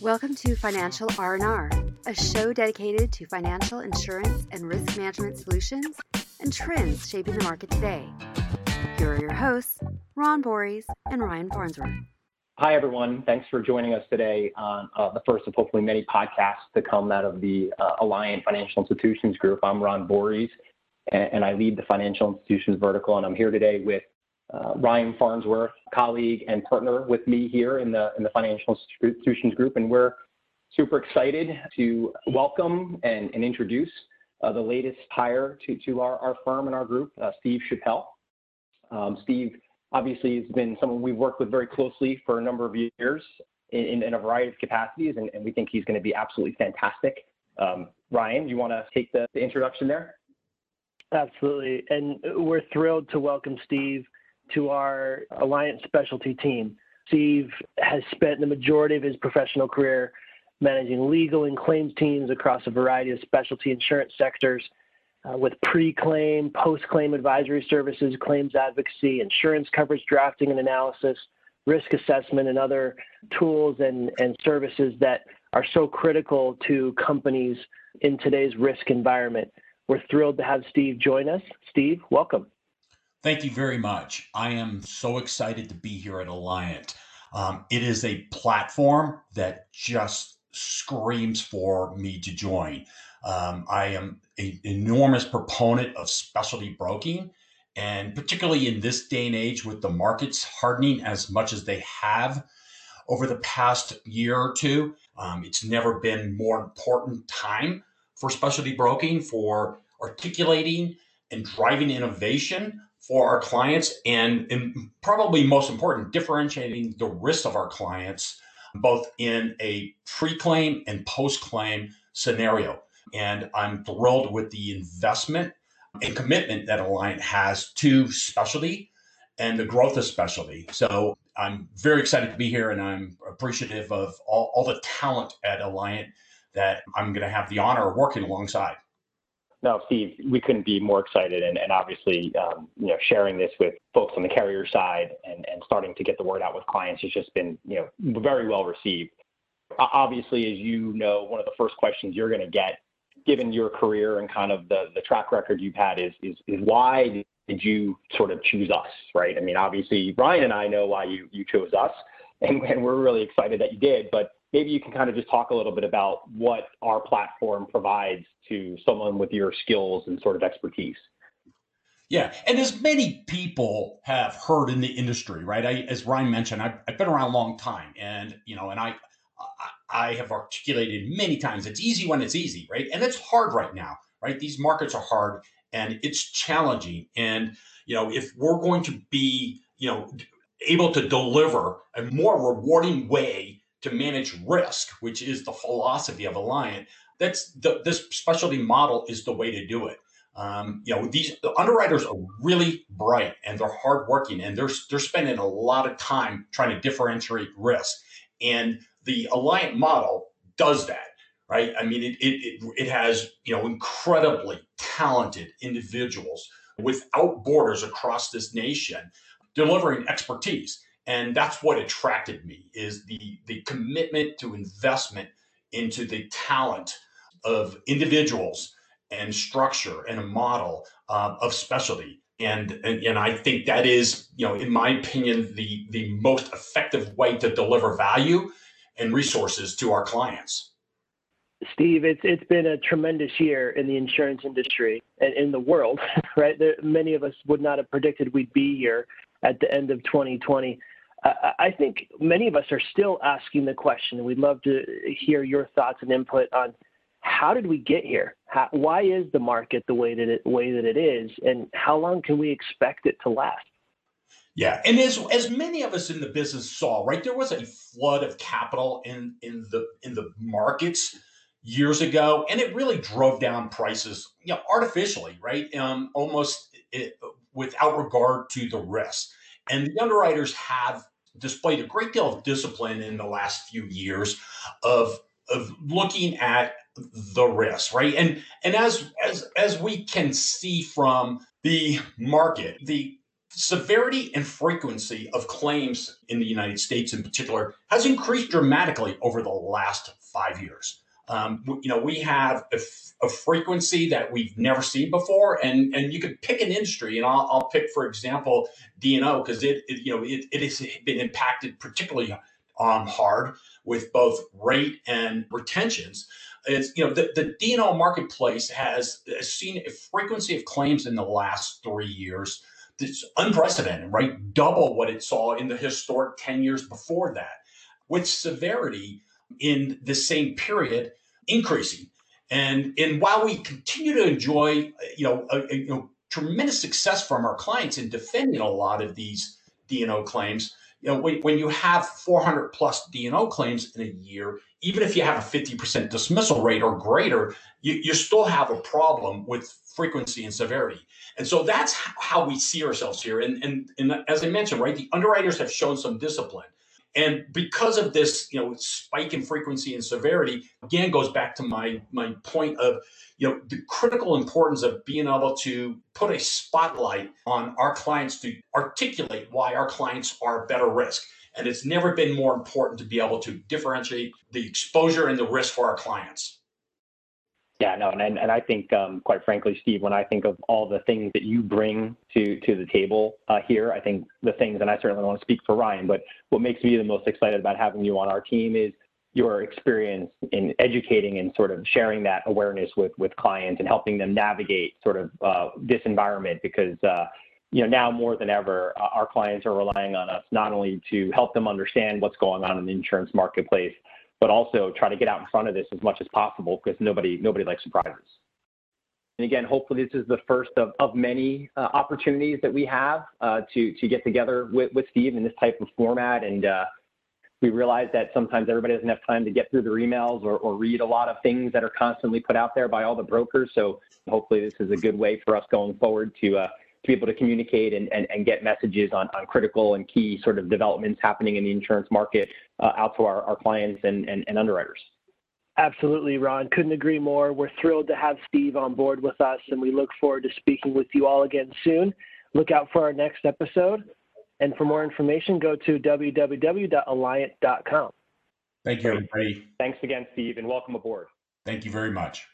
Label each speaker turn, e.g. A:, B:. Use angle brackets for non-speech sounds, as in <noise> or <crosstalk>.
A: Welcome to Financial R&R, a show dedicated to financial insurance and risk management solutions and trends shaping the market today. Here are your hosts, Ron Borys and Ryan Farnsworth.
B: Hi, everyone. Thanks for joining us today on uh, the first of hopefully many podcasts to come out of the uh, Alliant Financial Institutions Group. I'm Ron Borys, and, and I lead the financial institutions vertical, and I'm here today with uh, Ryan Farnsworth, colleague and partner with me here in the in the financial institutions group, and we're super excited to welcome and, and introduce uh, the latest hire to, to our, our firm and our group, uh, Steve Chappell. Um, Steve obviously has been someone we've worked with very closely for a number of years in, in a variety of capacities, and, and we think he's going to be absolutely fantastic. Um, Ryan, you want to take the, the introduction there?
C: Absolutely. And we're thrilled to welcome Steve to our Alliant Specialty team. Steve has spent the majority of his professional career managing legal and claims teams across a variety of specialty insurance sectors uh, with pre-claim, post-claim advisory services, claims advocacy, insurance coverage drafting and analysis, risk assessment, and other tools and, and services that are so critical to companies in today's risk environment. We're thrilled to have Steve join us. Steve, welcome.
D: Thank you very much. I am so excited to be here at Alliant. Um, it is a platform that just screams for me to join. Um, I am an enormous proponent of specialty broking, and particularly in this day and age with the markets hardening as much as they have over the past year or two, um, it's never been more important time for specialty broking for articulating and driving innovation for our clients and, and probably most important, differentiating the risk of our clients both in a pre-claim and post-claim scenario. And I'm thrilled with the investment and commitment that Alliant has to specialty and the growth of specialty. So I'm very excited to be here and I'm appreciative of all, all the talent at Alliant that I'm going to have the honor of working alongside.
B: No, Steve, we couldn't be more excited, and, and obviously, um, you know, sharing this with folks on the carrier side and, and starting to get the word out with clients has just been, you know, very well received. Obviously, as you know, one of the first questions you're going to get, given your career and kind of the the track record you've had, is is is why did you sort of choose us, right? I mean, obviously, Ryan and I know why you you chose us, and, and we're really excited that you did, but maybe you can kind of just talk a little bit about what our platform provides to someone with your skills and sort of expertise.
D: Yeah, and as many people have heard in the industry, right? I, as Ryan mentioned, I've, I've been around a long time, and you know, and I, I, I have articulated many times it's easy when it's easy, right? And it's hard right now, right? These markets are hard, and it's challenging. And you know, if we're going to be, you know, able to deliver a more rewarding way to manage risk, which is the philosophy of Alliant, that's the, this specialty model is the way to do it. Um, you know, these the underwriters are really bright and they're hardworking and they're they're spending a lot of time trying to differentiate risk. And the Alliant model does that, right? I mean, it it, it, it has you know incredibly talented individuals without borders across this nation delivering expertise and that's what attracted me is the the commitment to investment into the talent of individuals and structure and a model uh, of specialty and, and and I think that is you know in my opinion the the most effective way to deliver value and resources to our clients.
C: Steve, it's it's been a tremendous year in the insurance industry and in the world, <laughs> right? There, many of us would not have predicted we'd be here at the end of 2020. I think many of us are still asking the question, and we'd love to hear your thoughts and input on how did we get here? How, why is the market the way that it way that it is, and how long can we expect it to last?
D: Yeah, and as as many of us in the business saw, right, there was a flood of capital in in the in the markets years ago, and it really drove down prices, you know, artificially, right, um, almost it, without regard to the risk. And the underwriters have displayed a great deal of discipline in the last few years of of looking at the risk, right? And and as as as we can see from the market, the severity and frequency of claims in the United States, in particular, has increased dramatically over the last five years. Um, you know, we have a, f- a frequency that we've never seen before, and and you could pick an industry, and I'll, I'll pick, for example, D&O because it, it, you know it, it has been impacted particularly um, hard with both rate and retentions. It's you know the, the D&O marketplace has, has seen a frequency of claims in the last three years that's unprecedented, right? Double what it saw in the historic 10 years before that, with severity in the same period increasing. And, and while we continue to enjoy, you know, a, a, you know, tremendous success from our clients in defending a lot of these D&O claims, you know, when, when you have 400 plus D&O claims in a year, even if you have a 50% dismissal rate or greater, you, you still have a problem with frequency and severity. And so that's how we see ourselves here. And, and, and as I mentioned, right, the underwriters have shown some discipline. And because of this, you know, spike in frequency and severity, again goes back to my my point of, you know, the critical importance of being able to put a spotlight on our clients to articulate why our clients are better risk. And it's never been more important to be able to differentiate the exposure and the risk for our clients.
B: Yeah, no, and and I think, um, quite frankly, Steve, when I think of all the things that you bring to to the table uh, here, I think the things, and I certainly want to speak for Ryan, but what makes me the most excited about having you on our team is your experience in educating and sort of sharing that awareness with with clients and helping them navigate sort of uh, this environment because. Uh, you know, now more than ever, uh, our clients are relying on us not only to help them understand what's going on in the insurance marketplace, but also try to get out in front of this as much as possible because nobody nobody likes surprises. And again, hopefully this is the first of, of many uh, opportunities that we have uh, to to get together with, with Steve in this type of format. And uh, we realize that sometimes everybody doesn't have time to get through their emails or, or read a lot of things that are constantly put out there by all the brokers. So hopefully this is a good way for us going forward to uh, to be able to communicate and, and, and get messages on, on critical and key sort of developments happening in the insurance market Uh, out to our, our clients and, and, and underwriters.
C: Absolutely, Ron. Couldn't agree more. We're thrilled to have Steve on board with us, and we look forward to speaking with you all again soon. Look out for our next episode. And for more information, go to www.alliant.com.
D: Thank you, everybody.
B: Thanks again, Steve, and welcome aboard.
D: Thank you very much.